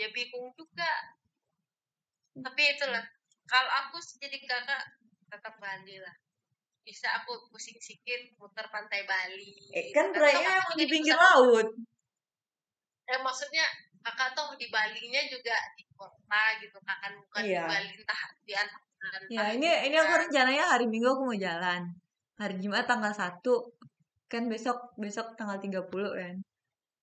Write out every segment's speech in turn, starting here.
ya bingung juga tapi itulah kalau aku jadi kakak tetap Bali lah bisa aku pusing sikit muter pantai Bali Eh, kan emang di pinggir laut. eh, maksudnya kakak tuh di Balinya juga di kota gitu kakak bukan Iya. di Bali entah di antara Ya, ini ini aku rencananya hari Minggu aku mau jalan. Hari Jumat tanggal 1. Kan besok besok tanggal 30 kan.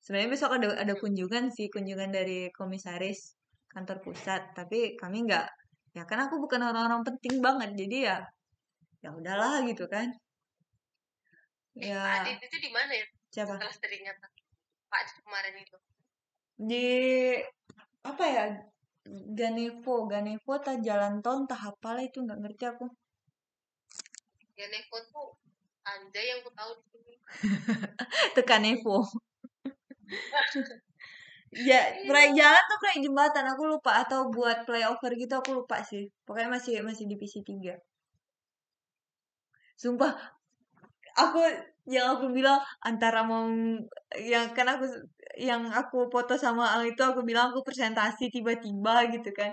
Sebenarnya besok ada ada kunjungan sih, kunjungan dari komisaris kantor pusat, tapi kami nggak ya kan aku bukan orang-orang penting banget. Jadi ya ya udahlah gitu kan. eh, Pak Ya, Adit itu di mana ya siapa? setelah teringat Pak Adit kemarin itu Di apa ya? Ganevo, Ganevo atau Jalan Tol entah apalah itu nggak ngerti aku. Neko tuh anda yang ku tahu di sini tekan Evo. Ya, proyek jalan tuh proyek jembatan aku lupa atau buat flyover gitu aku lupa sih. Pokoknya masih masih divisi 3. Sumpah aku yang aku bilang antara mau yang kan aku yang aku foto sama Ang itu aku bilang aku presentasi tiba-tiba gitu kan.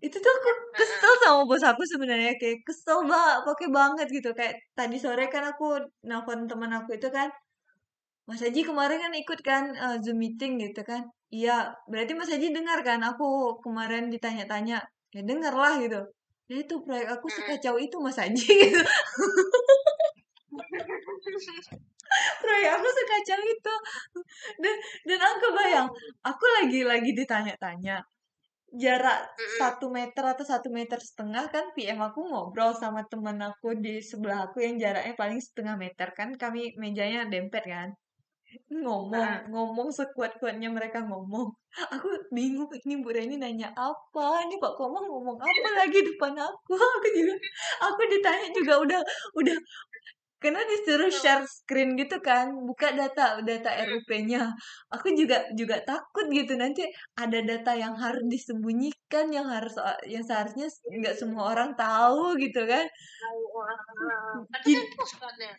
Itu tuh aku kesel sama bos aku sebenarnya kayak kesel banget, pakai banget gitu kayak tadi sore kan aku nelfon teman aku itu kan Mas Haji kemarin kan ikut kan eh, Zoom meeting gitu kan. Iya, berarti Mas Haji dengar kan aku kemarin ditanya-tanya. Ya dengar lah gitu. Ya itu proyek aku sekacau itu Mas Haji gitu. proyek aku sekacau itu. Dan, dan aku bayang, aku lagi-lagi ditanya-tanya. Jarak satu meter atau satu meter setengah kan PM aku ngobrol sama temen aku di sebelah aku yang jaraknya paling setengah meter kan kami mejanya dempet kan ngomong ngomong sekuat-kuatnya mereka ngomong. Aku bingung ini Bu Reni nanya apa? Ini Pak Komang ngomong apa lagi depan aku? Aku juga aku ditanya juga udah udah. Karena disuruh share screen gitu kan buka data data RUP-nya aku juga juga takut gitu nanti ada data yang harus disembunyikan yang harus yang seharusnya nggak semua orang tahu gitu kan. Tahu orang kan pusatnya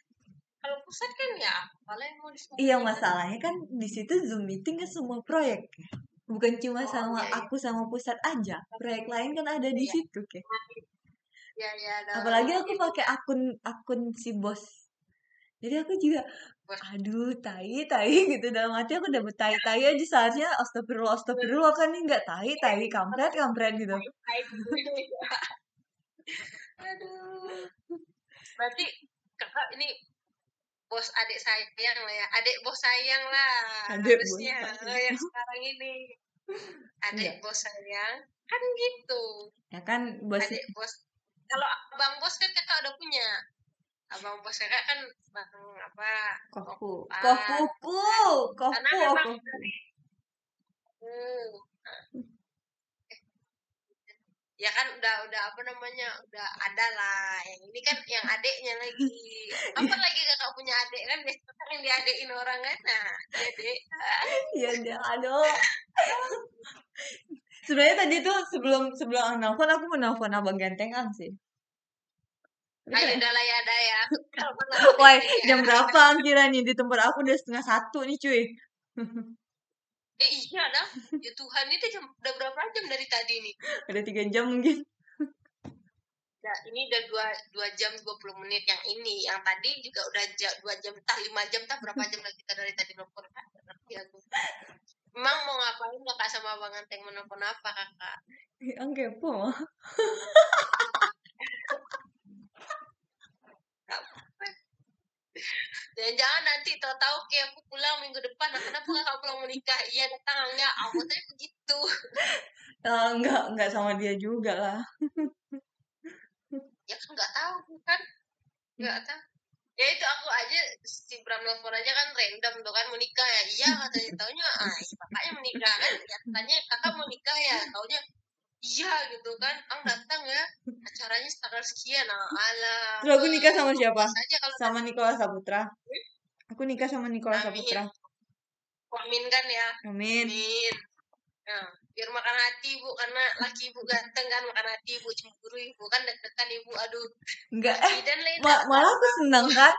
kalau pusat kan ya apalah yang mau Iya masalahnya kan di situ Zoom meeting kan semua proyek. Bukan cuma Oh, sama iya, iya. aku sama pusat aja. Proyek lain kan ada di Iya. situ, Ke. ya ya ada Apalagi aku pakai akun akun si bos. Jadi aku juga aduh tai tai gitu dalam hati aku udah tai tai aja seharusnya astagfirullah astagfirullah kan ini enggak tai tai kampret kampret gitu. aduh berarti kakak ini bos adik sayang lah ya adik bos sayang lah Adik bos harusnya sayang. eh, yang sekarang ini adik Iya. bos sayang kan gitu Ya kan bos adik bos kalau abang bos kan kakak udah punya abang bos kakak kan bang apa kofu. Ah. Kofuku, kofu karena memang dari Hmm. ya kan udah udah apa namanya udah ada lah yang ini kan yang adiknya lagi apa lagi kakak punya sering diadekin orang kan nah adik Iya dia aduh. Sebenarnya tadi tuh sebelum sebelum nelfon aku mau nelfon abang gantengan sih. Udah lah ya ada ya ya. jam berapa kira nih di tempat aku udah setengah satu nih cuy. eh iya dah ya Tuhan itu jam udah berapa jam dari tadi nih Udah tiga jam mungkin. Nah, ini udah dua, dua jam 20 menit yang ini. Yang tadi juga udah dua jam, entah lima jam, entah berapa jam lagi kita dari tadi nelfon. Kak, ngerti aku. Emang mau ngapain kakak sama Bang Anteng menelpon apa kakak? Ang kepo. Jangan-jangan nanti tahu-tahu kayak aku pulang minggu depan, nah, kenapa kakak pulang menikah? Iya datang enggak, aku tadi begitu. Eh, enggak, enggak sama dia juga lah. Ya kan nggak tahu kan? Nggak tahu. Ya itu aku aja si Bram nelfon aja kan random tuh kan mau nikah ya. Iya katanya taunya ah iya, kakaknya menikah kan. Ya, katanya kakak mau nikah ya. Taunya iya gitu kan. Ang datang ya. Acaranya tanggal sekian. Nah, alah. Terus aku nikah sama siapa? Saja kalau Sama Nikola Saputra. Aku nikah sama Nikola. Saputra. Amin kan ya. Amin. Amin. Nah, biar makan hati ibu karena laki ibu ganteng kan makan hati ibu cemburu ibu kan deg-degan ibu aduh. Enggak eh dan Ma- malah aku senang kan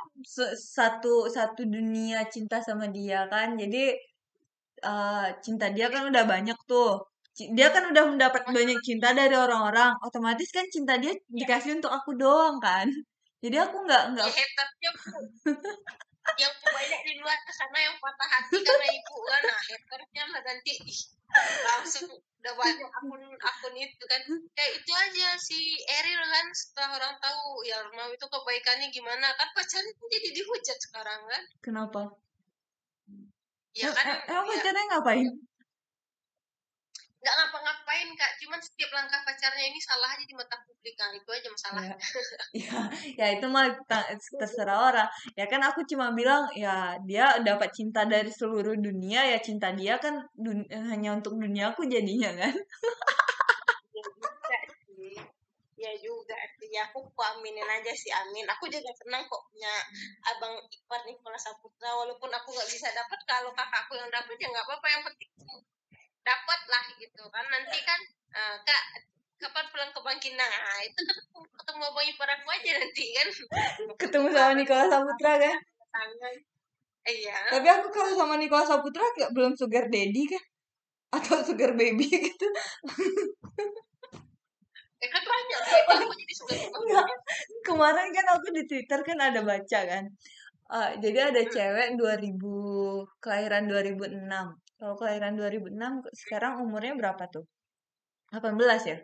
satu satu dunia cinta sama dia kan jadi eh, cinta dia kan udah banyak tuh. Dia kan udah mendapat banyak cinta dari orang-orang otomatis kan cinta dia dikasih untuk aku doang kan. Jadi aku nggak nggak ya bu yang banyak di luar sana yang patah hati karena ibu. Kan nah hatersnya lah nanti langsung udah banyak akun akun itu kan. Kayak itu aja si Eril kan setelah orang tahu ya mau itu kebaikannya gimana. Kan pacarnya jadi dihujat sekarang kan. Kenapa? Ya Em- kan em- emang ya, pacarnya ngapain nggak ngapa-ngapain kak. Cuman setiap langkah pacarnya ini salah aja di mata publik. Kan itu aja masalahnya ya ya itu mah terserah orang. Ya kan aku cuma bilang ya dia dapat cinta dari seluruh dunia ya cinta dia kan dun- hanya untuk dunia aku jadinya kan? Ya juga sih. Ya juga sih. Ya aku aku aminin aja sih amin. Aku juga senang kok punya abang ipar Nikola Saputra. Walaupun aku nggak bisa dapat kalau kakakku yang dapat ya nggak apa-apa. Yang penting dapat lah gitu kan. Nanti kan eh, kak kapan pulang ke Bangkinang nah itu ketemu, ketemu abang ipar aku aja nanti kan. Ketemu sama Nikola Saputra kan? Iya. Tapi aku kalau sama Nikola Saputra kayak belum sugar daddy kan? Atau sugar baby gitu. Eh kan banyak aku jadi Enggak. kemarin kan aku di Twitter kan ada baca kan Eh, jadi ada cewek 2000 kelahiran 2006 kalau kelahiran 2006 sekarang umurnya berapa tuh? 18 ya?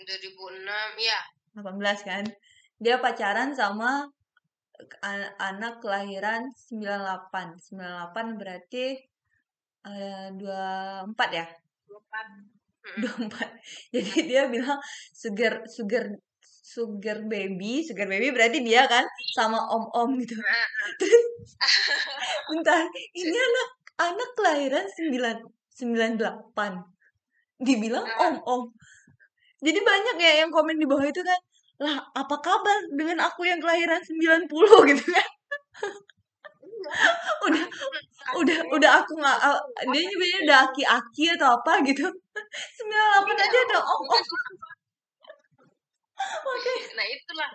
2006 ya 18 kan? Dia pacaran sama a- anak kelahiran 98 98 berarti eh, 24 ya? Lupa 24 jadi dia bilang sugar sugar sugar baby sugar baby berarti dia kan sama om om gitu bentar ini anak anak kelahiran 9 98 dibilang om om jadi banyak ya yang komen di bawah itu kan lah apa kabar dengan aku yang kelahiran 90 gitu kan. Udah udah udah aku nggak dia nyebutnya udah aki-aki atau apa gitu. 98 aja ada om om nah itulah.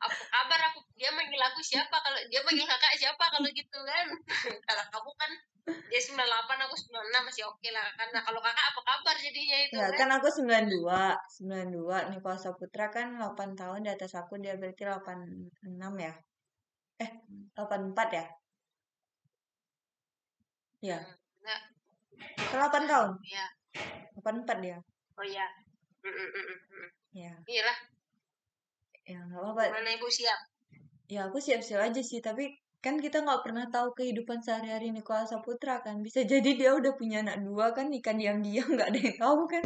Apa kabar? Aku dia manggil aku siapa? Kalau dia manggil kakak siapa? Kalau gitu kan. Kalau kamu kan dia 98 aku 96 masih oke lah. Kan nah kalau kakak apa kabar jadinya itu ya kan? kan aku 92 92 Nikola Saputra kan 8 tahun di atas aku dia berarti 86 ya? Eh 84 ya? Ya. Nah, ke 8 tahun? Ya. 84 dia? Oh ya. Mm, mm, mm, mm, mm. Ya. Iyalah ya nggak apa-apa. Mana ibu siap? Ya aku siap-siap aja sih tapi kan kita nggak pernah tahu kehidupan sehari-hari Nikola Saputra kan. Bisa jadi dia udah punya anak dua kan nikah diam-diam nggak ada yang tahu kan.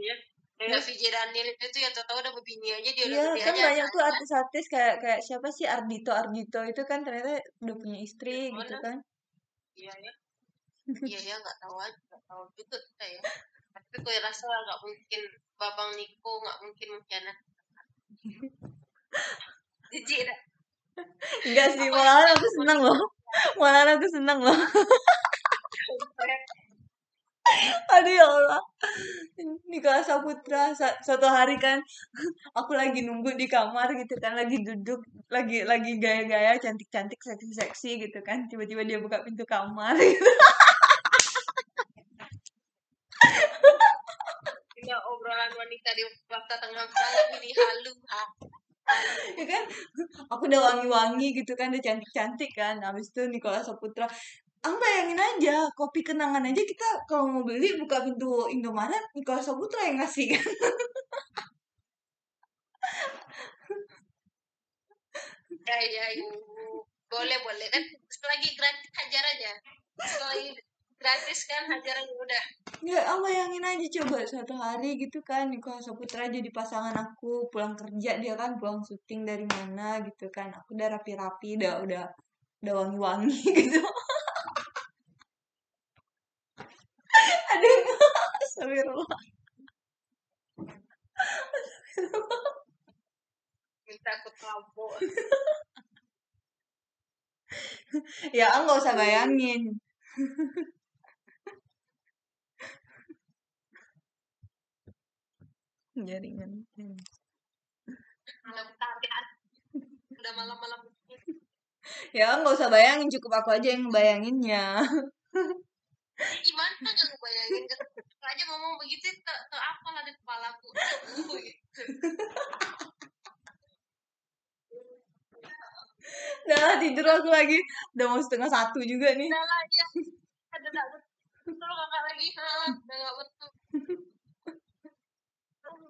Ya kayak VJ Daniel itu ya tahu udah begini aja dia udah Iya kan aja banyak tuh artis-artis kayak kayak siapa sih Ardito Ardito itu kan ternyata udah punya istri Mana? gitu kan. Iya ya iya ya nggak tahu aja nggak tahu juga kita ya. Tapi gue rasa nggak mungkin babang Niko nggak mungkin mengkhianat jijik dah. Enggak sih malah aku seneng loh. malah aku seneng loh. Aduh ya Allah. Nikola Saputra sa- suatu hari kan aku lagi nunggu di kamar gitu kan lagi duduk lagi lagi gaya-gaya cantik-cantik seksi-seksi gitu kan tiba-tiba dia buka pintu kamar gitu. Obrolan wanita di waktu tengah malam ini halu. Ha. ya kan? Aku udah wangi-wangi gitu kan udah cantik-cantik kan. Habis itu Nikola Saputra Ang bayangin aja kopi kenangan aja kita kalau mau beli buka pintu Indomaret Nikola Saputra yang ngasih. Kan ya ya ya. boleh boleh. Kan selagi gratis hajar aja. Selagi gratis kan hajar aja udah ya Ang bayangin aja coba suatu hari gitu kan Nikola Saputra jadi pasangan aku pulang kerja dia kan pulang syuting dari mana gitu kan. Aku udah rapi-rapi udah udah udah wangi-wangi gitu. Aduh astagfirullah. Minta aku tahu ya nggak usah bayangin jaringan iya. malam udah malam-malam. Ya nggak usah bayangin cukup aku aja yang bayanginnya. Gimana nggak kan aku bayangin aja ngomong begitu ke ke apa lah di kepalaku gitu. Udah lah tidur aku lagi. Udah mau setengah satu juga nih. Udah lah ya Ada Udah gak lagi Udah gak betul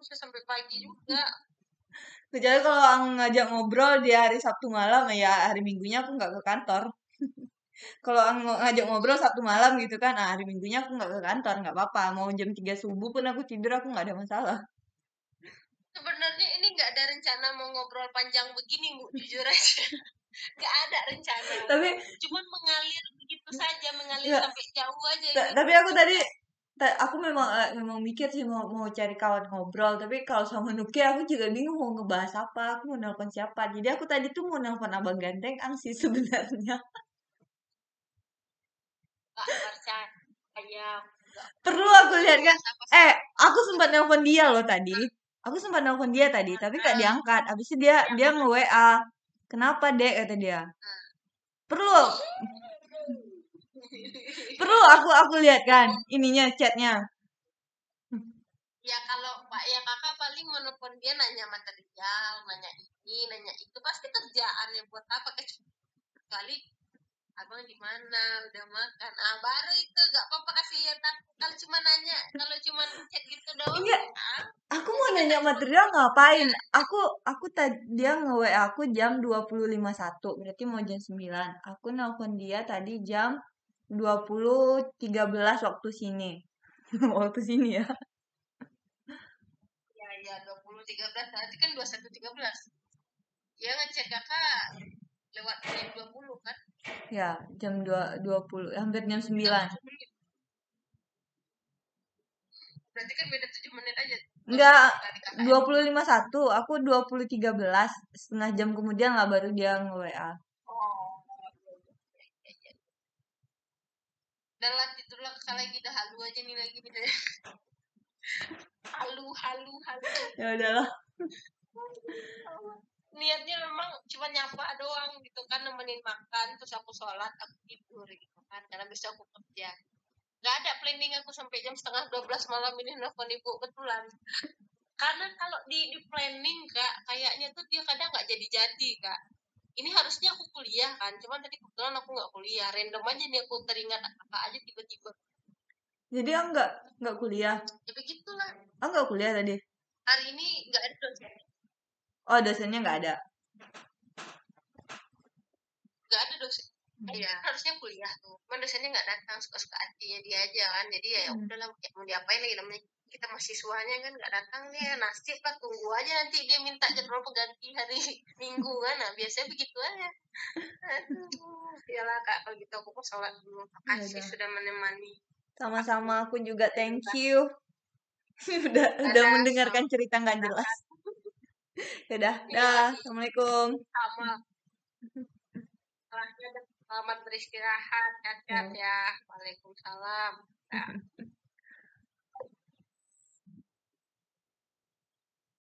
bisa sampai pagi juga. Kecuali kalau ngajak ngobrol di hari Sabtu malam ya hari Minggunya aku nggak ke kantor. Kalau ngajak ngobrol Sabtu malam gitu kan nah, hari Minggunya aku nggak ke kantor nggak apa-apa. Mau jam 3 subuh pun aku tidur aku nggak ada masalah. Sebenarnya ini nggak ada rencana mau ngobrol panjang begini bu jujur aja. Nggak ada rencana. Tapi cuman mengalir begitu saja mengalir Nggak. sampai jauh aja ini. tapi aku tadi ta- aku memang eh, memang mikir sih mau mau cari kawan ngobrol. Tapi kalau sama Nuki aku juga bingung mau ngebahas apa aku mau nelpon siapa. Jadi aku tadi tuh mau nelpon abang ganteng ang sih sebenarnya. Percaya perlu aku lihat kan eh aku sempat nelpon dia loh tadi. Aku sempat nelpon dia tadi tapi gak diangkat. Habis itu dia dia nge WA kenapa dek? kata dia. Perlu perlu aku aku lihat kan ininya chatnya. Ya kalau pak ya kakak paling menelpon dia nanya material nanya ini nanya itu pasti kerjaan ya buat apa? Kecuali abang di mana udah makan. Ah baru itu gak apa-apa kasih lihat aku. Kalau cuma nanya kalau cuma chat gitu doang Iya. ah, aku mau nanya material ngapain? Aku aku tadi dia nge WA aku jam 20.51 berarti mau jam 9 aku nelpon dia tadi jam 20.13 waktu sini. Waktu sini ya. Ya ya dua puluh tiga belas. Nanti kan dua satu tiga belas. Ya ngecek kakak lewat jam dua puluh kan? Ya jam 2 20 hampir jam 9 berarti kan beda tujuh menit aja. Enggak, Dari kakak. 20.51 aku 20.13 setengah jam kemudian lah baru dia nge WA Oh, iya, iya, iya. Udah lah, tidurlah kakak lagi dah halu aja nih lagi nih. halu, halu, halu. ya udahlah Niatnya memang cuma nyapa doang gitu kan nemenin makan terus aku sholat aku tidur gitu kan karena besok aku kerja. Gak ada planning aku sampai jam setengah 12 malam ini nelfon ibu betulan. Karena kalau di, di planning kak kayaknya tuh dia kadang nggak jadi-jadi kak. Ini harusnya aku kuliah kan, cuman tadi kebetulan aku nggak kuliah. Random aja nih aku teringat apa aja tiba-tiba. jadi aku nggak nggak kuliah Ya begitulah. aku nggak kuliah tadi Hari ini nggak ada dosen. oh dosennya nggak ada Nggak ada dosen. Iya, harusnya kuliah tuh. Cuman dosennya nggak datang, suka-suka hatinya dia aja kan. Jadi ya Hmm. udahlah, ya mau diapain lagi namanya kita mahasiswanya kan nggak datang nih ya nasib lah tunggu aja nanti dia minta jadwal pengganti hari minggu kan nah biasanya begitu aja aduh iyalah kak kalau gitu aku mau sholat dulu makasih Yaudah. sudah menemani sama-sama aku juga thank you udah udah Dadah. mendengarkan cerita nggak jelas Yaudah, dah. Assalamualaikum. sama selamat beristirahat, sehat Ya. ya. Waalaikumsalam. Dah.